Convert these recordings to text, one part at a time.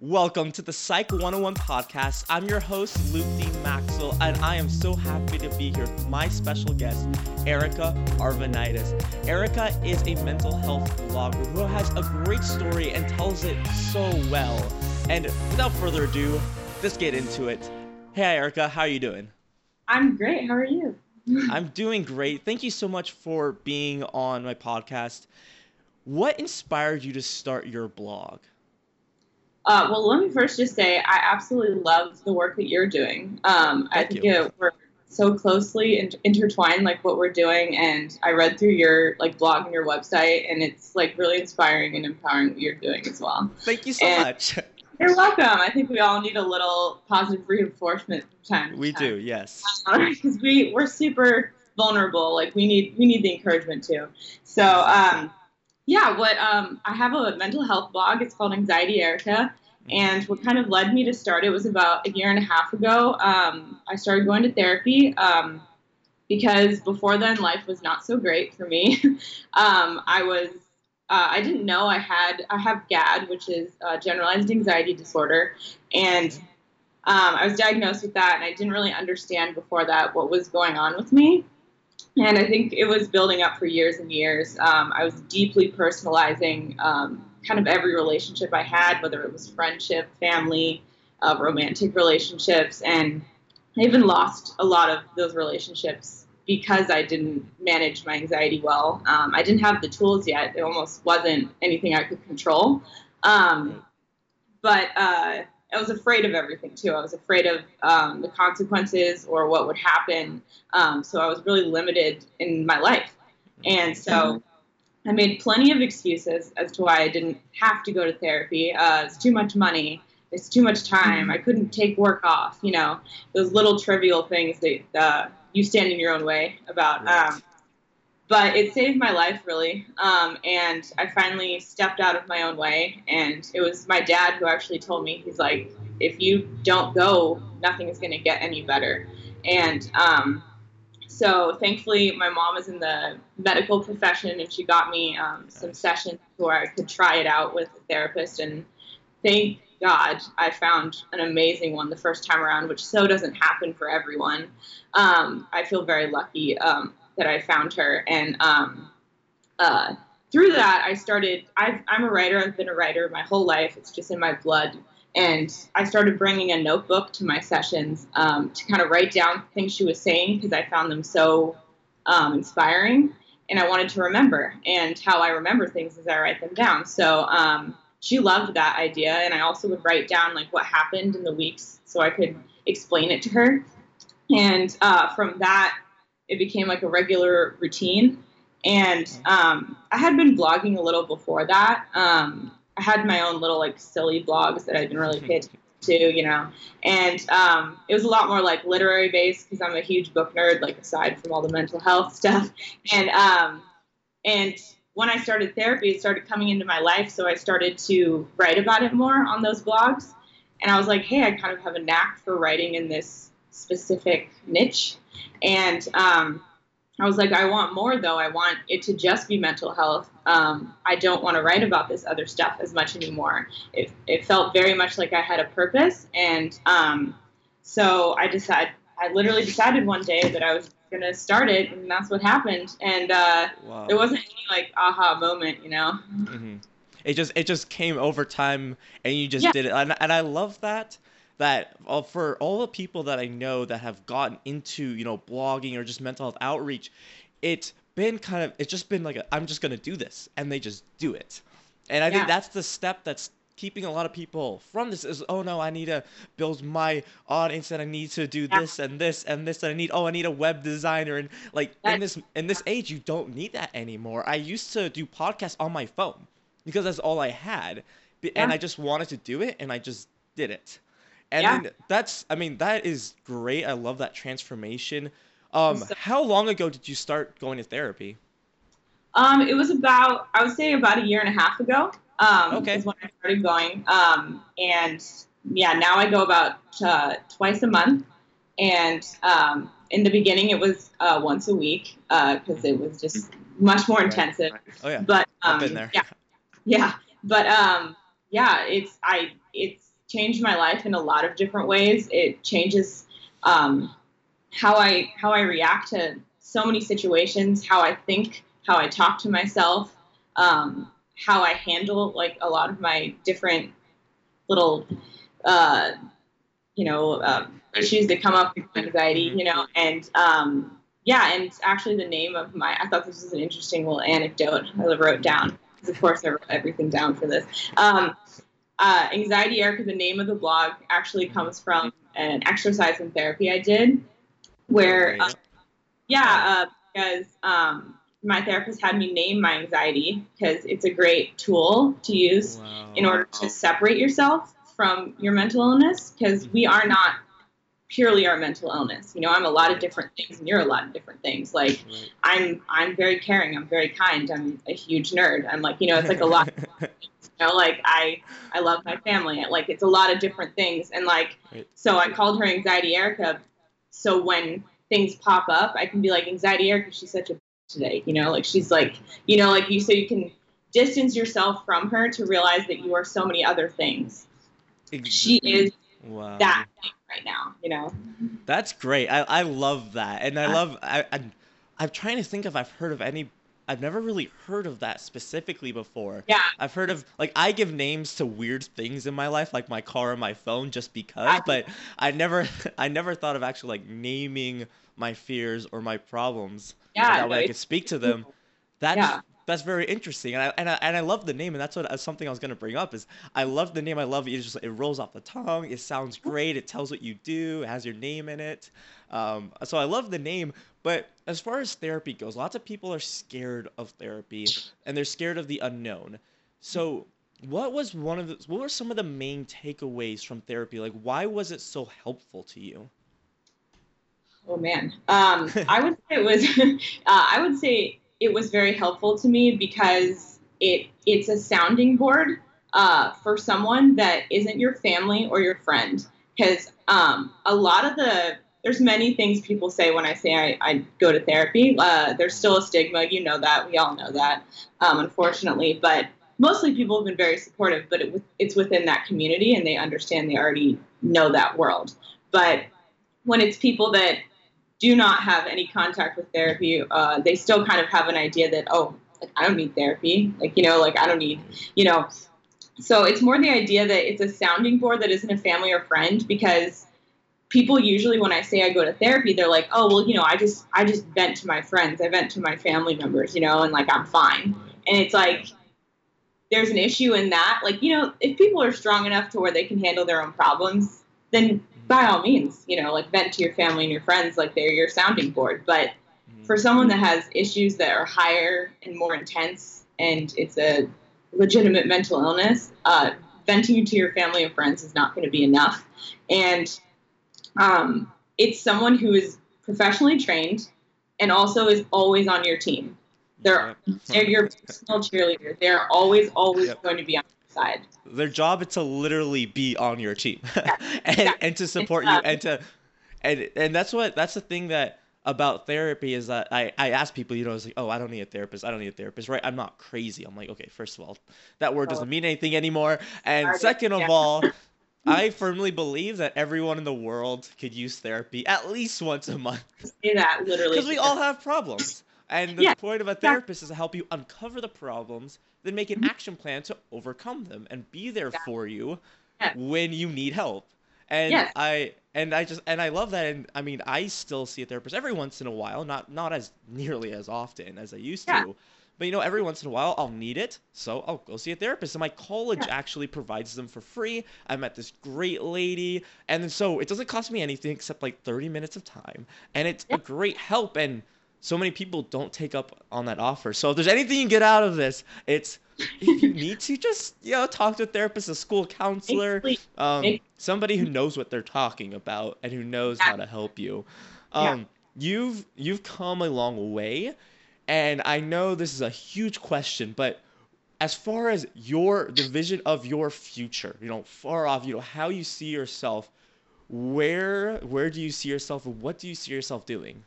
Welcome to the Psych 101 podcast. I'm your host, Luke D. Maxwell, and I am so happy to be here with my special guest, Erica Arvanitis. Erica is a mental health blogger who has a great story and tells it so well. And without further ado, let's get into it. Hey, Erica, how are you doing? I'm great. How are you? I'm doing great. Thank you so much for being on my podcast. What inspired you to start your blog? Uh, well, let me first just say I absolutely love the work that you're doing. Um, I think it, we're so closely in- intertwined, like what we're doing. And I read through your like blog and your website, and it's like really inspiring and empowering what you're doing as well. Thank you so And- much. You're welcome. I think we all need a little positive reinforcement from time. We time. do, yes. because we we're super vulnerable. Like we need we need the encouragement too. So um, yeah, what um, I have a mental health blog. It's called Anxiety Erica, and what kind of led me to start it was about a year and a half ago. Um, I started going to therapy. Um, because before then life was not so great for me. um, I was uh, I didn't know I had I have GAD, which is uh, generalized anxiety disorder, and um, I was diagnosed with that, and I didn't really understand before that what was going on with me. And I think it was building up for years and years. Um, I was deeply personalizing um, kind of every relationship I had, whether it was friendship, family, uh, romantic relationships, and I even lost a lot of those relationships because I didn't manage my anxiety well. Um, I didn't have the tools yet. It almost wasn't anything I could control. Um, but uh, I was afraid of everything too. I was afraid of um, the consequences or what would happen. Um, so I was really limited in my life. And so I made plenty of excuses as to why I didn't have to go to therapy. Uh, it's too much money. It's too much time. I couldn't take work off. You know, those little trivial things that uh, you stand in your own way about. Right. Um, but it saved my life really um, and i finally stepped out of my own way and it was my dad who actually told me he's like if you don't go nothing is going to get any better and um, so thankfully my mom is in the medical profession and she got me um, some sessions where i could try it out with a therapist and thank god i found an amazing one the first time around which so doesn't happen for everyone um, i feel very lucky um, that I found her. And um, uh, through that, I started. I've, I'm a writer. I've been a writer my whole life. It's just in my blood. And I started bringing a notebook to my sessions um, to kind of write down things she was saying because I found them so um, inspiring. And I wanted to remember. And how I remember things is I write them down. So um, she loved that idea. And I also would write down like what happened in the weeks so I could explain it to her. And uh, from that, it became like a regular routine. And um, I had been blogging a little before that. Um, I had my own little like silly blogs that I didn't really pay attention to, you know. And um, it was a lot more like literary based because I'm a huge book nerd, like aside from all the mental health stuff. And um, and when I started therapy, it started coming into my life, so I started to write about it more on those blogs. And I was like, hey, I kind of have a knack for writing in this specific niche. And um, I was like, I want more though. I want it to just be mental health. Um, I don't want to write about this other stuff as much anymore. It, it felt very much like I had a purpose. And um, so I decided, I literally decided one day that I was going to start it, and that's what happened. And uh, Wow. there wasn't any like aha moment, you know? Mm-hmm. It just it just came over time, and you just Yeah. did it, and, and I love that. That uh, for all the people that I know that have gotten into you know blogging or just mental health outreach, it's been kind of it's just been like a, I'm just gonna do this, and they just do it, and I think that's the step that's keeping a lot of people from this is oh no I need to build my audience and I need to do Yeah. this and this and this and I need oh I need a web designer and like in this in this age you don't need that anymore. I used to do podcasts on my phone because that's all I had. And Yeah. I just wanted to do it and I just did it. And Yeah. that's I mean that is great. I love that transformation. Um So- how long ago did you start going to therapy? Um, it was about, I would say about a year and a half ago. Um, Okay. Is when I started going. Um, and yeah, now I go about uh, twice a month. And um, in the beginning, it was uh, once a week because it was just much more Right. intensive. Oh yeah. But um, I've been there. yeah, yeah. But um, yeah, it's I it's changed my life in a lot of different ways. It changes um, how I how I react to so many situations, how I think, how I talk to myself, um, how I handle like a lot of my different little uh, you know uh, issues that come up with anxiety, you know, and um, yeah, and actually the name of my I thought this was an interesting little anecdote I wrote down because of course I wrote everything down for this. Um, uh, Anxiety Erica, the name of the blog, actually comes from an exercise in therapy I did, where, uh, yeah, uh, because um, my therapist had me name my anxiety because it's a great tool to use wow. in order to separate yourself from your mental illness because we are not purely our mental illness. You know, I'm a lot of different things and you're a lot of different things. Like right. I'm I'm very caring, I'm very kind, I'm a huge nerd. I'm like, you know, it's like a lot you know, like I I love my family. Like it's a lot of different things and like right. so I called her anxiety Erica so when things pop up, I can be like anxiety Erica, she's such a today, you know, like she's like, you know, like you so you can distance yourself from her to realize that you are so many other things. Exactly. She is wow. that right now, you know. That's great. I, I love that. And I love I, I I'm trying to think if I've heard of any I've never really heard of that specifically before. Yeah. I've heard of like I give names to weird things in my life, like my car and my phone, just because. I, but I never, I never thought of actually like naming my fears or my problems. Yeah. So that way I could speak to them. That's yeah that's very interesting, and I and I, and I love the name, and that's what that's something I was gonna bring up is I love the name. I love it. It's just it rolls off the tongue. It sounds great. It tells what you do. It has your name in it. Um, so I love the name. But as far as therapy goes, lots of people are scared of therapy, and they're scared of the unknown. So what was one of the what were some of the main takeaways from therapy? Like why was it so helpful to you? Oh man, um, I would say it was. uh, I would say it was very helpful to me because it it's a sounding board uh, for someone that isn't your family or your friend. Because um, a lot of the there's many things people say when I say I, I go to therapy. Uh, there's still a stigma, you know that. We all know that, um, unfortunately. But mostly people have been very supportive, but it, it's within that community and they understand they already know that world. But when it's people that do not have any contact with therapy, uh, they still kind of have an idea that, oh, like, I don't need therapy. Like, you know, like I don't need, you know. So it's more the idea that it's a sounding board that isn't a family or friend because people usually when I say I go to therapy, they're like, oh, well, you know, I just, I just vent to my friends. I vent to my family members, you know, and like I'm fine. And it's like, there's an issue in that. Like, you know, if people are strong enough to where they can handle their own problems, then by all means, you know, like vent to your family and your friends, like they're your sounding board. But mm-hmm. for someone that has issues that are higher and more intense, and it's a legitimate mental illness, uh, venting to your family and friends is not going to be enough. And um, it's someone who is professionally trained and also is always on your team. They're, they're your personal cheerleader. They're always, always yep. going to be on your side. Their job is to literally be on your team yeah. and, yeah. and to support you um, and to and and that's what that's the thing that about therapy is that I, I ask people, you know, it's like, oh, I don't need a therapist. I don't need a therapist, right? I'm not crazy. I'm like, okay, first of all, that word doesn't mean anything anymore. And second of all, I firmly believe that everyone in the world could use therapy at least once a month. Say that literally. Because we all have problems. And the yeah, point of a therapist yeah. is to help you uncover the problems, then make an mm-hmm. action plan to overcome them and be there yeah. for you when you need help. And I and I just and I love that and I mean I still see a therapist every once in a while, not not as nearly as often as I used to. But you know, every once in a while I'll need it, so I'll go see a therapist. And my college actually provides them for free. I met this great lady, and then so it doesn't cost me anything except like 30 minutes of time, and it's a great help. And so many people don't take up on that offer. So if there's anything you get out of this, it's if you need to just you know talk to a therapist, a school counselor, um, somebody who knows what they're talking about and who knows how to help you. Um, yeah. You've you've come a long way, and I know this is a huge question, but as far as your the vision of your future, you know, far off, you know, how you see yourself, where where do you see yourself, and what do you see yourself doing?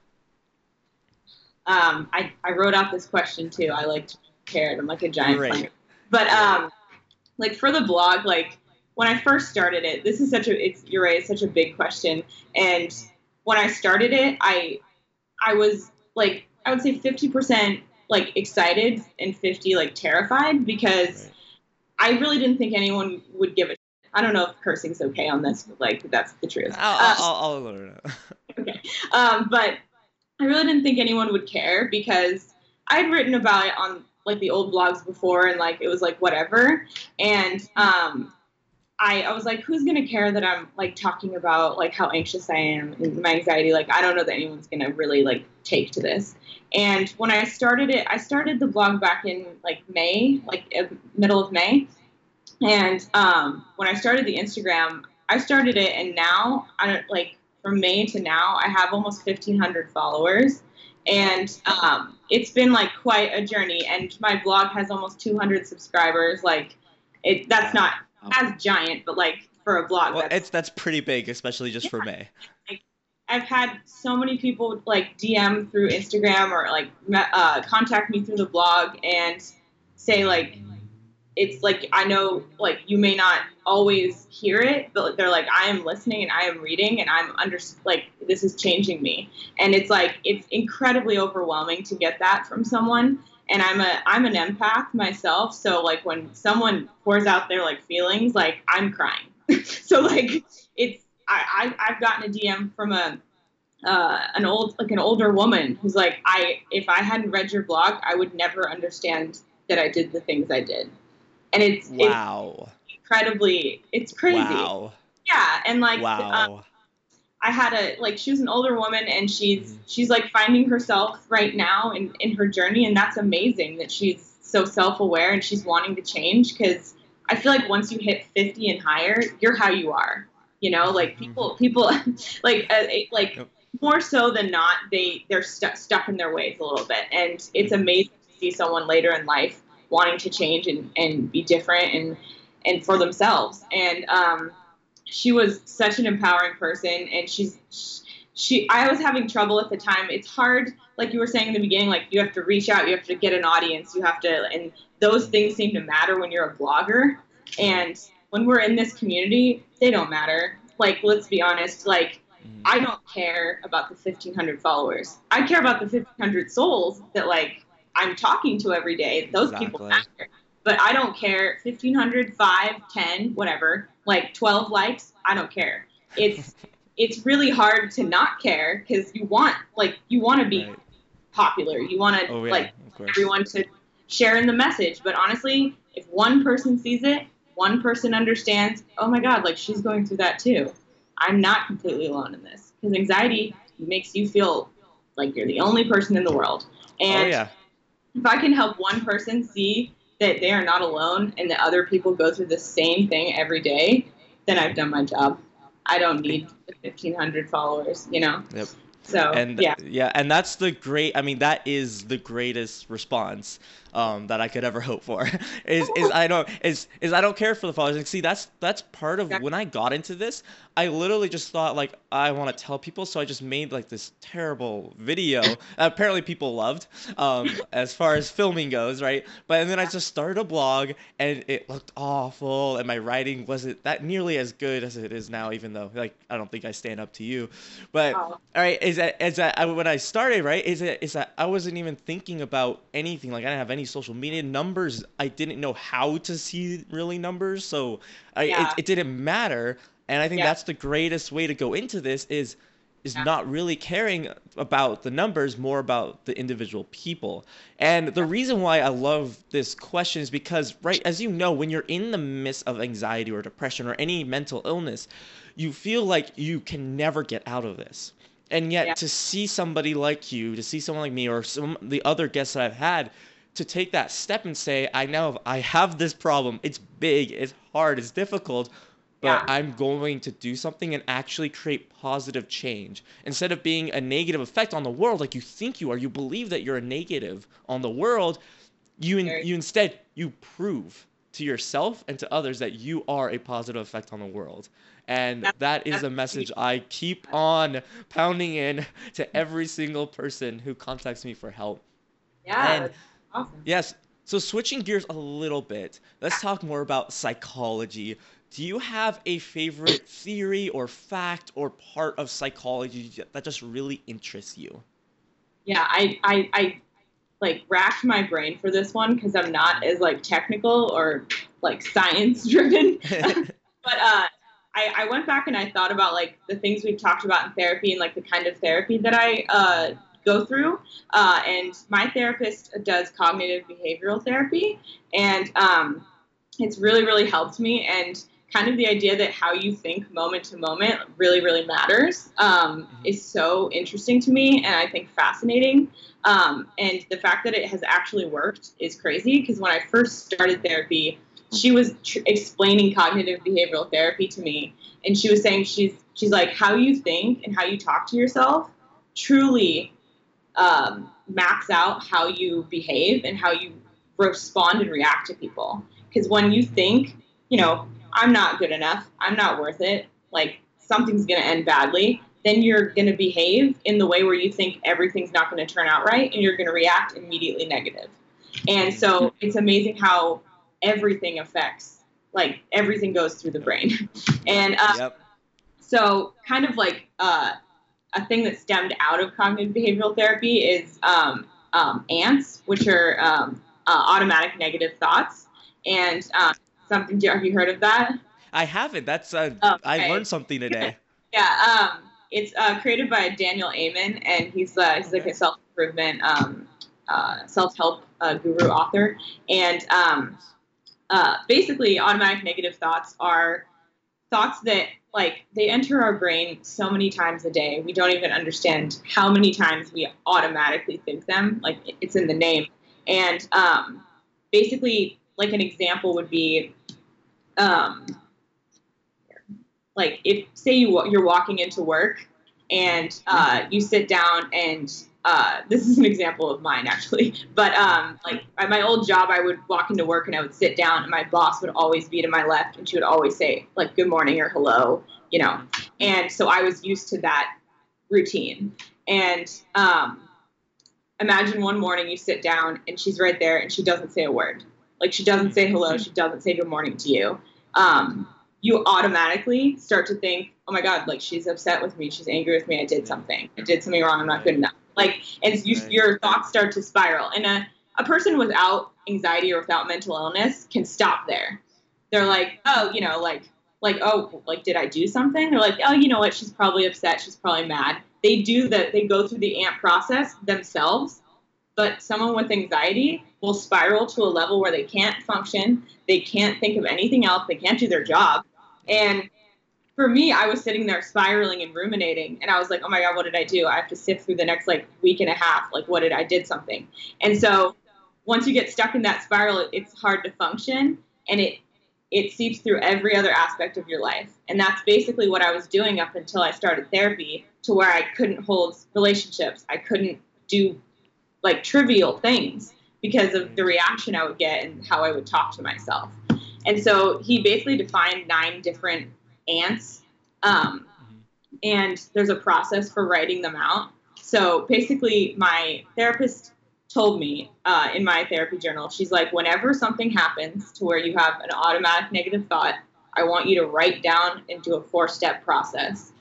Um, I, I wrote out this question too. I like to prepared. I'm like a giant Great. planner. But um, like for the blog, like when I first started it, this is such a it's you're right, it's such a big question. And when I started it, I I was like I would say 50% like excited and 50 like terrified because. I really didn't think anyone would give a I don't know if cursing's okay on this, but like that's the truth. I'll, uh, I'll, I'll learn it. okay. Um, but I really didn't think anyone would care because I'd written about it on like the old blogs before and like it was like whatever. And um, I, I was like, who's gonna care that I'm like talking about like how anxious I am and my anxiety? Like, I don't know that anyone's gonna really like take to this. And when I started it, I started the blog back in like May, like middle of May. And um, when I started the Instagram, I started it, and now I don't like from May to now, I have almost 1,500 followers, and um, it's been like quite a journey. And my blog has almost 200 subscribers. Like, it that's not as giant, but like for a blog, well, that's, it's that's pretty big, especially just yeah. for May. Like, I've had so many people like DM through Instagram or like uh, contact me through the blog and say like it's like I know like you may not always hear it, but they're like I am listening and I am reading and I'm under like this is changing me, and it's like it's incredibly overwhelming to get that from someone. And I'm a I'm an empath myself, so like when someone pours out their like feelings, like I'm crying. so like it's I, I I've gotten a DM from a uh, an old like an older woman who's like I if I hadn't read your blog, I would never understand that I did the things I did, and it's wow it's incredibly it's crazy. Wow. Yeah, and like wow. Um, I had a like she was an older woman and she's mm-hmm. she's like finding herself right now in in her journey and that's amazing that she's so self-aware and she's wanting to change cuz I feel like once you hit 50 and higher, you're how you are. You know, like mm-hmm. people people like uh, like yep. more so than not they they're stuck stuck in their ways a little bit and it's mm-hmm. amazing to see someone later in life wanting to change and and be different and and for themselves. And um she was such an empowering person and she's she I was having trouble at the time. It's hard, like you were saying in the beginning, like you have to reach out, you have to get an audience, you have to and those things seem to matter when you're a blogger. And when we're in this community, they don't matter. Like let's be honest, like I don't care about the 1500 followers. I care about the 1500 souls that like I'm talking to every day. Those exactly. people matter. But I don't care 1500, 5, 10, whatever like 12 likes, I don't care. It's it's really hard to not care because you want like you want to be right. popular. You want to oh, yeah, like everyone to share in the message. But honestly, if one person sees it, one person understands. Oh my God, like she's going through that too. I'm not completely alone in this because anxiety makes you feel like you're the only person in the world. Oh, and oh, yeah. If I can help one person see that they are not alone and that other people go through the same thing every day, then I've done my job. I don't need 1,500 followers, you know? Yep. So, and yeah. Yeah, and that's the great, I mean, that is the greatest response um, that I could ever hope for. is is I don't is is I don't care for the followers. Like, see, that's that's part of when I got into this. I literally just thought like I want to tell people, so I just made like this terrible video. apparently, people loved um, as far as filming goes, right? But and then I just started a blog, and it looked awful, and my writing wasn't that nearly as good as it is now. Even though like I don't think I stand up to you, but oh. all right, is that is that I, when I started right? Is it is that I wasn't even thinking about anything. Like I didn't have any social media numbers. I didn't know how to see really numbers, so I, yeah. it, it didn't matter. And I think yeah. that's the greatest way to go into this is is yeah. not really caring about the numbers, more about the individual people. And the reason why I love this question is because, right, as you know, when you're in the midst of anxiety or depression or any mental illness, you feel like you can never get out of this. And yet, yeah. to see somebody like you, to see someone like me, or some the other guests that I've had, to take that step and say, I know I have this problem. It's big, it's hard, it's difficult, but yeah. I'm going to do something and actually create positive change. Instead of being a negative effect on the world like you think you are, you believe that you're a negative on the world, you in, you instead you prove to yourself and to others that you are a positive effect on the world. And that is a message I keep on pounding in to every single person who contacts me for help. Yeah. And Awesome. Yes. So switching gears a little bit, let's talk more about psychology do you have a favorite theory or fact or part of psychology that just really interests you? Yeah, I, I, I like racked my brain for this one because I'm not as like technical or like science driven. but uh, I, I went back and I thought about like the things we've talked about in therapy and like the kind of therapy that I uh, go through. Uh, and my therapist does cognitive behavioral therapy, and um, it's really really helped me. And kind of the idea that how you think moment to moment really really matters um, mm-hmm. is so interesting to me, and I think fascinating. Um, and the fact that it has actually worked is crazy because when I first started therapy she was tr- explaining cognitive behavioral therapy to me and she was saying she's she's like how you think and how you talk to yourself truly um, maps out how you behave and how you respond and react to people because when you think you know i'm not good enough. I'm not worth it. Like something's going to end badly. Then you're going to behave in the way where you think everything's not going to turn out right and you're going to react immediately negative. and so it's amazing how everything affects like everything goes through the brain. And uh, yep. so kind of like uh, a thing that stemmed out of cognitive behavioral therapy is um, um, ants which are um, uh, automatic negative thoughts. And um, something have you heard of that? I haven't that's uh, okay. i learned something today. Yeah um, it's uh, created by daniel amen and he's, uh, he's like a self-improvement um, uh, self-help guru author. And uh, basically automatic negative thoughts are thoughts that like they enter our brain so many times a day we don't even understand how many times we automatically think them like it's in the name. And um, basically like an example would be um, like if say you you're walking into work and uh, you sit down and uh, this is an example of mine actually, but um, like at my old job, I would walk into work and I would sit down, and my boss would always be to my left, and she would always say like "Good morning" or "Hello," you know, and so I was used to that routine. And um, imagine one morning you sit down and she's right there and she doesn't say a word, like she doesn't say hello, she doesn't say good morning to you. Um, you automatically start to think, oh my God, like she's upset with me, she's angry with me, I did something, I did something wrong, I'm not good enough like, and you, your thoughts start to spiral. And a, a person without anxiety or without mental illness can stop there. They're like, oh, you know, like, like, oh, like, did I do something? They're like, oh, you know what? She's probably upset. She's probably mad. They do that. They go through the ant process themselves. But someone with anxiety will spiral to a level where they can't function. They can't think of anything else. They can't do their job. And for me, I was sitting there spiraling and ruminating, and I was like, oh my god, what did I do? I have to sift through the next like week and a half. Like, what did I did something? And so once you get stuck in that spiral, it's hard to function, and it it seeps through every other aspect of your life. And that's basically what I was doing up until I started therapy, to where I couldn't hold relationships. I couldn't do like trivial things because of the reaction I would get and how I would talk to myself. And so he basically defined nine different ants. Um, and there's a process for writing them out. So basically, my therapist told me uh, in my therapy journal, she's like, whenever something happens to where you have an automatic negative thought, I want you to write down into a four step process.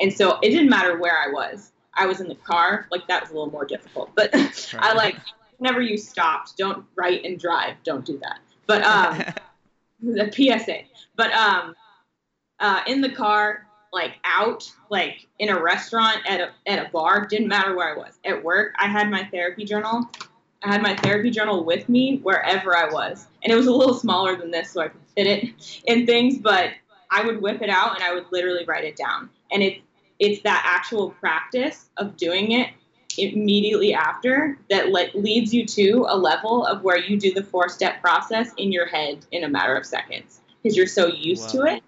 And so it didn't matter where I was. I was in the car, like that was a little more difficult. But I like, whenever you stopped, don't write and drive. Don't do that. But um, the PSA. But um, uh, in the car, like out, like in a restaurant, at a, at a bar, didn't matter where I was. At work, I had my therapy journal. I had my therapy journal with me wherever I was. And it was a little smaller than this, so I could fit it in things, but I would whip it out and I would literally write it down. And it's it's that actual practice of doing it immediately after that le- leads you to a level of where you do the four step process in your head in a matter of seconds because you're so used wow. to it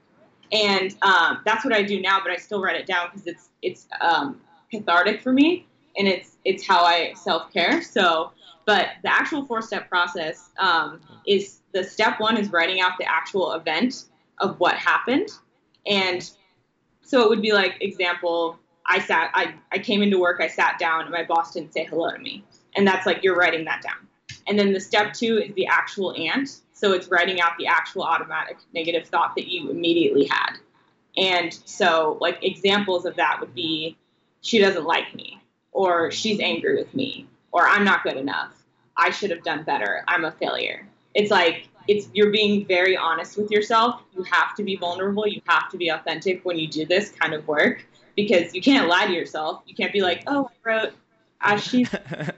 and um, that's what I do now. But I still write it down because it's it's um, cathartic for me, and it's it's how I self care. So, but the actual four step process um, is the step one is writing out the actual event of what happened, and so it would be like example. I sat. I, I came into work. I sat down, and my boss didn't say hello to me, and that's like you're writing that down. And then the step two is the actual ant. So it's writing out the actual automatic negative thought that you immediately had. And so, like, examples of that would be she doesn't like me, or she's angry with me, or I'm not good enough. I should have done better. I'm a failure. It's like, it's you're being very honest with yourself. You have to be vulnerable. You have to be authentic when you do this kind of work because you can't lie to yourself. You can't be like, oh, I wrote, she's that,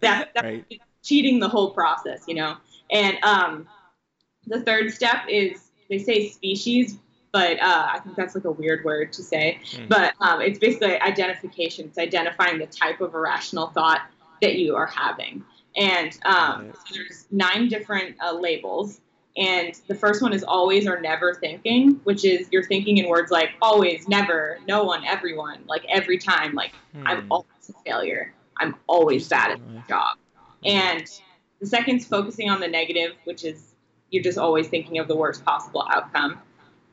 that's right. cheating the whole process, you know. And um, the third step is they say species, but uh, I think that's like a weird word to say. Mm. But um, it's basically identification. It's identifying the type of irrational thought that you are having. And um, so there's nine different uh, labels. And the first one is always or never thinking, which is you're thinking in words like always, never, no one, everyone, like every time, like hmm. I'm always a failure. I'm always bad at my job. And the second is focusing on the negative, which is you're just always thinking of the worst possible outcome.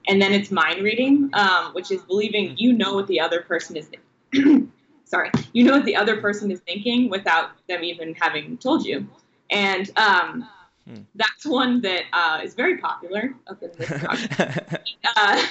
And then it's mind reading, um, which is believing you know what the other person is sorry, you know what the other person is thinking without them even having told you. And um, hmm. that's one that uh, is very popular up in this uh,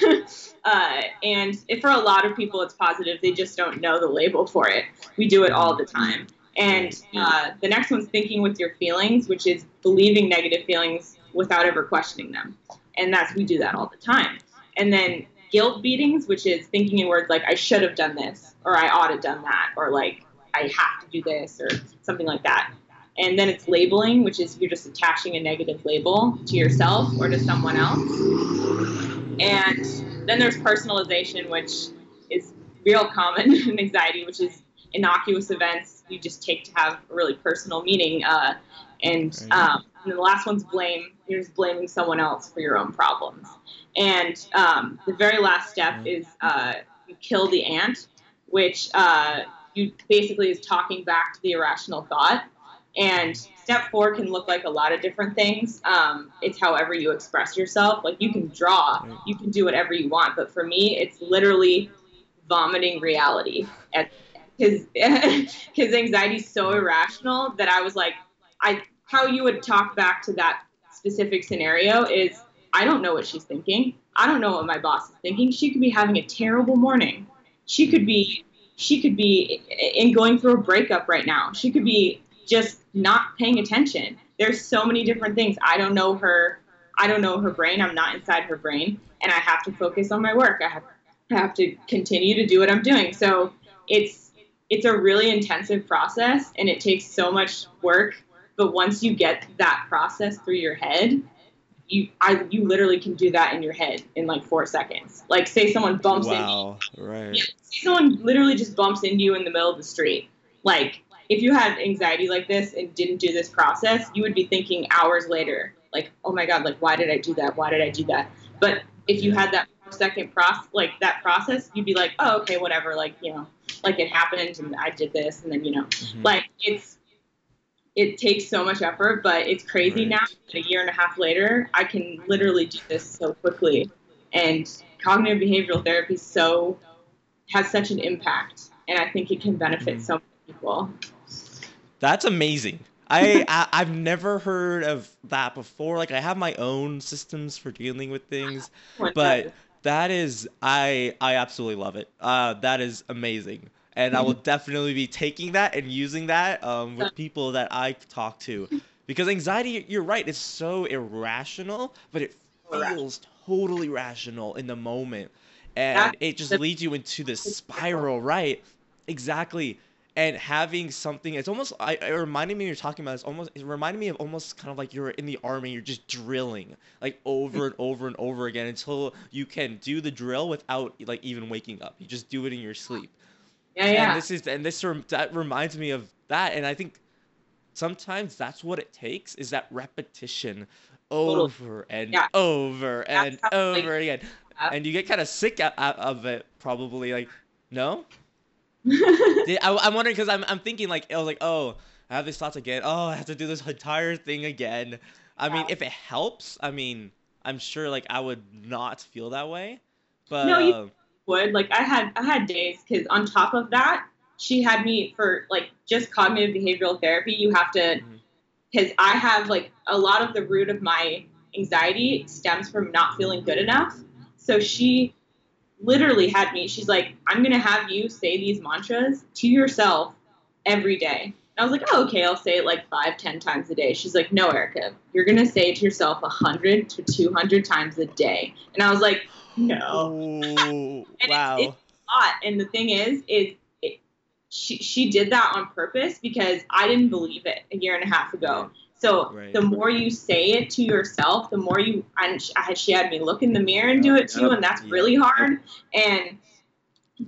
uh, and if for a lot of people it's positive, they just don't know the label for it. We do it all the time. And uh, the next one's thinking with your feelings, which is believing negative feelings without ever questioning them. And that's we do that all the time. And then guilt beatings, which is thinking in words like I should have done this or I ought to have done that or like I have to do this or something like that. And then it's labeling, which is you're just attaching a negative label to yourself or to someone else. And then there's personalization, which is real common in anxiety, which is innocuous events you just take to have a really personal meaning. Uh, and, um, and the last one's blame. You're just blaming someone else for your own problems. And um, the very last step is uh, you kill the ant, which uh, you basically is talking back to the irrational thought. And step four can look like a lot of different things. Um, it's however you express yourself. Like you can draw, you can do whatever you want. But for me, it's literally vomiting reality. Because anxiety is so irrational that I was like, I how you would talk back to that specific scenario is I don't know what she's thinking. I don't know what my boss is thinking. She could be having a terrible morning. She could be she could be in going through a breakup right now. She could be just not paying attention. There's so many different things. I don't know her I don't know her brain. I'm not inside her brain and I have to focus on my work. I have I have to continue to do what I'm doing. So it's it's a really intensive process and it takes so much work. But once you get that process through your head, you I you literally can do that in your head in like four seconds. Like say someone bumps wow, into you. right. Yeah, say someone literally just bumps into you in the middle of the street. Like if you had anxiety like this and didn't do this process, you would be thinking hours later, like, oh my god, like why did I do that? Why did I do that? But if you had that second process, like that process, you'd be like, oh okay, whatever, like you know, like it happened and I did this, and then you know, mm-hmm. like it's it takes so much effort, but it's crazy right. now. A year and a half later, I can literally do this so quickly. And cognitive behavioral therapy so has such an impact, and I think it can benefit mm-hmm. so many people. That's amazing. I, I have never heard of that before. Like I have my own systems for dealing with things, but that is I I absolutely love it. Uh, that is amazing and I will definitely be taking that and using that um, with people that I talk to, because anxiety, you're right, it's so irrational, but it feels totally rational in the moment, and it just leads you into this spiral, right? Exactly. And having something, it's almost, I, it reminded me you're talking about, it's almost, it reminded me of almost kind of like you're in the army, you're just drilling, like over and over and over again until you can do the drill without like even waking up. You just do it in your sleep. Yeah, yeah. And this is and this that reminds me of that, and I think sometimes that's what it takes is that repetition over and yeah. over and over again, yeah. and you get kind of sick of it probably. Like, no. I, am wondering because I'm I'm thinking like I was like oh I have these thoughts again oh I have to do this entire thing again. I mean if it helps I mean I'm sure like I would not feel that way, but no, you, uh, would. Like I had I had days because on top of that, she had me for like just cognitive behavioral therapy. You have to mm-hmm. because I have like a lot of the root of my anxiety stems from not feeling good enough. So she literally had me, she's like, I'm to have you say these mantras to yourself every day. And I was like, oh, okay, I'll say it like five, ten times a day. She's like, no, Erica, you're to say it to yourself a 100 to 200 times a day. And I was like, no. Ooh, wow. It's, it's lot. And the thing is, is it, she, she did that on purpose because I didn't believe it a year and a half ago. So right. the more you say it to yourself, the more you and she had me look in the mirror and do it too, and that's really hard. And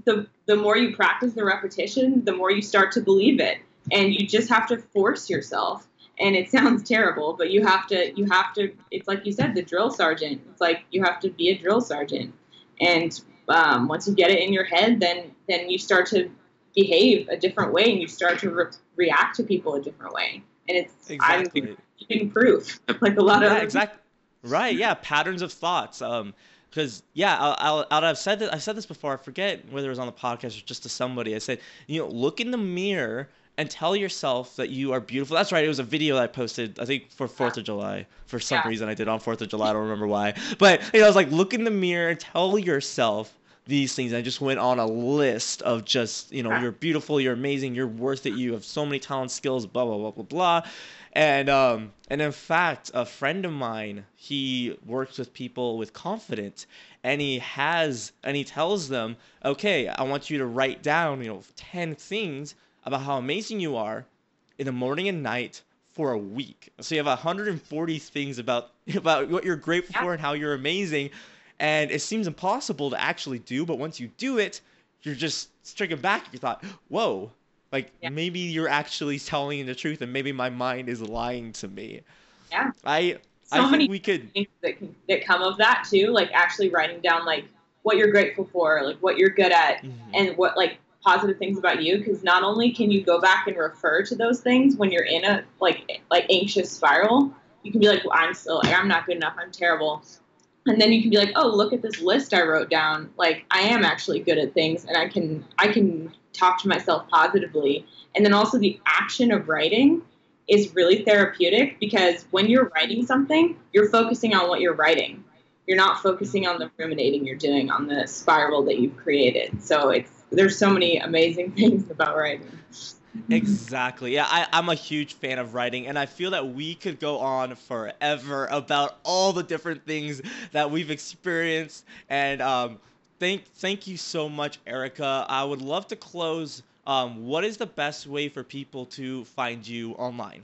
the the more you practice the repetition, the more you start to believe it, and you just have to force yourself. And it sounds terrible, but you have to you have to. It's like you said, the drill sergeant. It's like you have to be a drill sergeant, and um, once you get it in your head, then then you start to behave a different way, and you start to re- react to people a different way and it's exactly. I'm proof like a lot yeah, of exactly right yeah patterns of thoughts um because yeah I'll, I'll, I've said this I've said this before I forget whether it was on the podcast or just to somebody I said you know look in the mirror and tell yourself that you are beautiful that's right it was a video that I posted I think for Fourth yeah. of July for some yeah. reason I did on Fourth of July I don't remember why but you know I was like look in the mirror and tell yourself these things. I just went on a list of just, you know, you're beautiful, you're amazing, you're worth it, you have so many talent skills, blah blah blah blah blah. And um and in fact, a friend of mine, he works with people with confidence and he has and he tells them, "Okay, I want you to write down, you know, 10 things about how amazing you are in the morning and night for a week. So you have 140 things about about what you're grateful yeah. for and how you're amazing and it seems impossible to actually do. But once you do it, you're just stricken back. You thought, whoa, like yeah. maybe you're actually telling the truth, and maybe my mind is lying to me. Yeah, I so I many we could things that can that come of that too, like actually writing down like what you're grateful for, like what you're good at, mm-hmm. and what like positive things about you because not only can you go back and refer to those things when you're in a like like anxious spiral you can be like well, i'm still i'm not good enough i'm terrible and then you can be like oh look at this list i wrote down. Like i am actually good at things and i can i can talk to myself positively. And then also the action of writing is really therapeutic because when you're writing something you're focusing on what you're writing. You're not focusing on the ruminating you're doing on the spiral that you've created. So it's there's so many amazing things about writing exactly. Yeah, I, I'm a huge fan of writing, and I feel that we could go on forever about all the different things that we've experienced. And um, thank thank you so much, Erica. I would love to close. Um, what is the best way for people to find you online?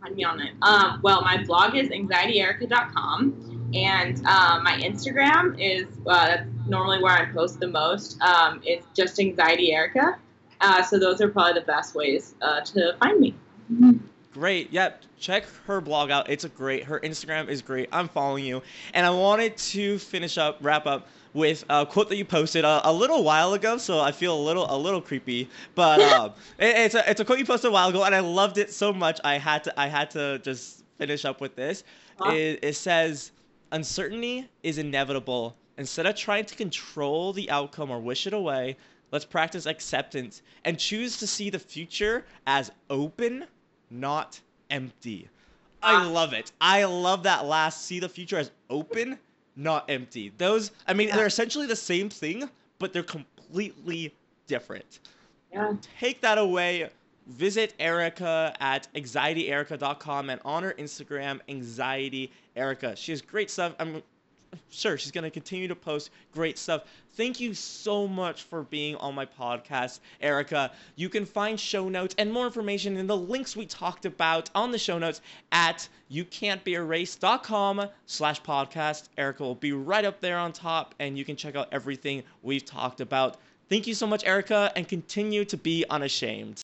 Find me on it. Um, well, my blog is anxietyerica.com, and uh, my Instagram is uh, normally where I post the most. Um, it's just anxiety Erica. Uh, so those are probably the best ways uh, to find me. Great. Yep. Check her blog out. It's a great. Her Instagram is great. I'm following you. And I wanted to finish up, wrap up with a quote that you posted a, a little while ago. So I feel a little a little creepy, but um, it, it's a it's a quote you posted a while ago, and I loved it so much. I had to I had to just finish up with this. It, it says, "Uncertainty is inevitable. Instead of trying to control the outcome or wish it away, Let's practice acceptance and choose to see the future as open, not empty. I ah. love it. I love that last see the future as open, not empty. Those, I mean, they're essentially the same thing, but they're completely different. Yeah. Take that away. Visit Erica at anxietyerica.com and on her Instagram, anxiety Erica. She has great stuff. I'm sure she's going to continue to post great stuff. Thank you so much for being on my podcast, Erica. You can find show notes and more information in the links we talked about on the show notes at youcan'tbeerased.com slash podcast. Erica will be right up there on top and you can check out everything we've talked about. Thank you so much, Erica, and continue to be unashamed.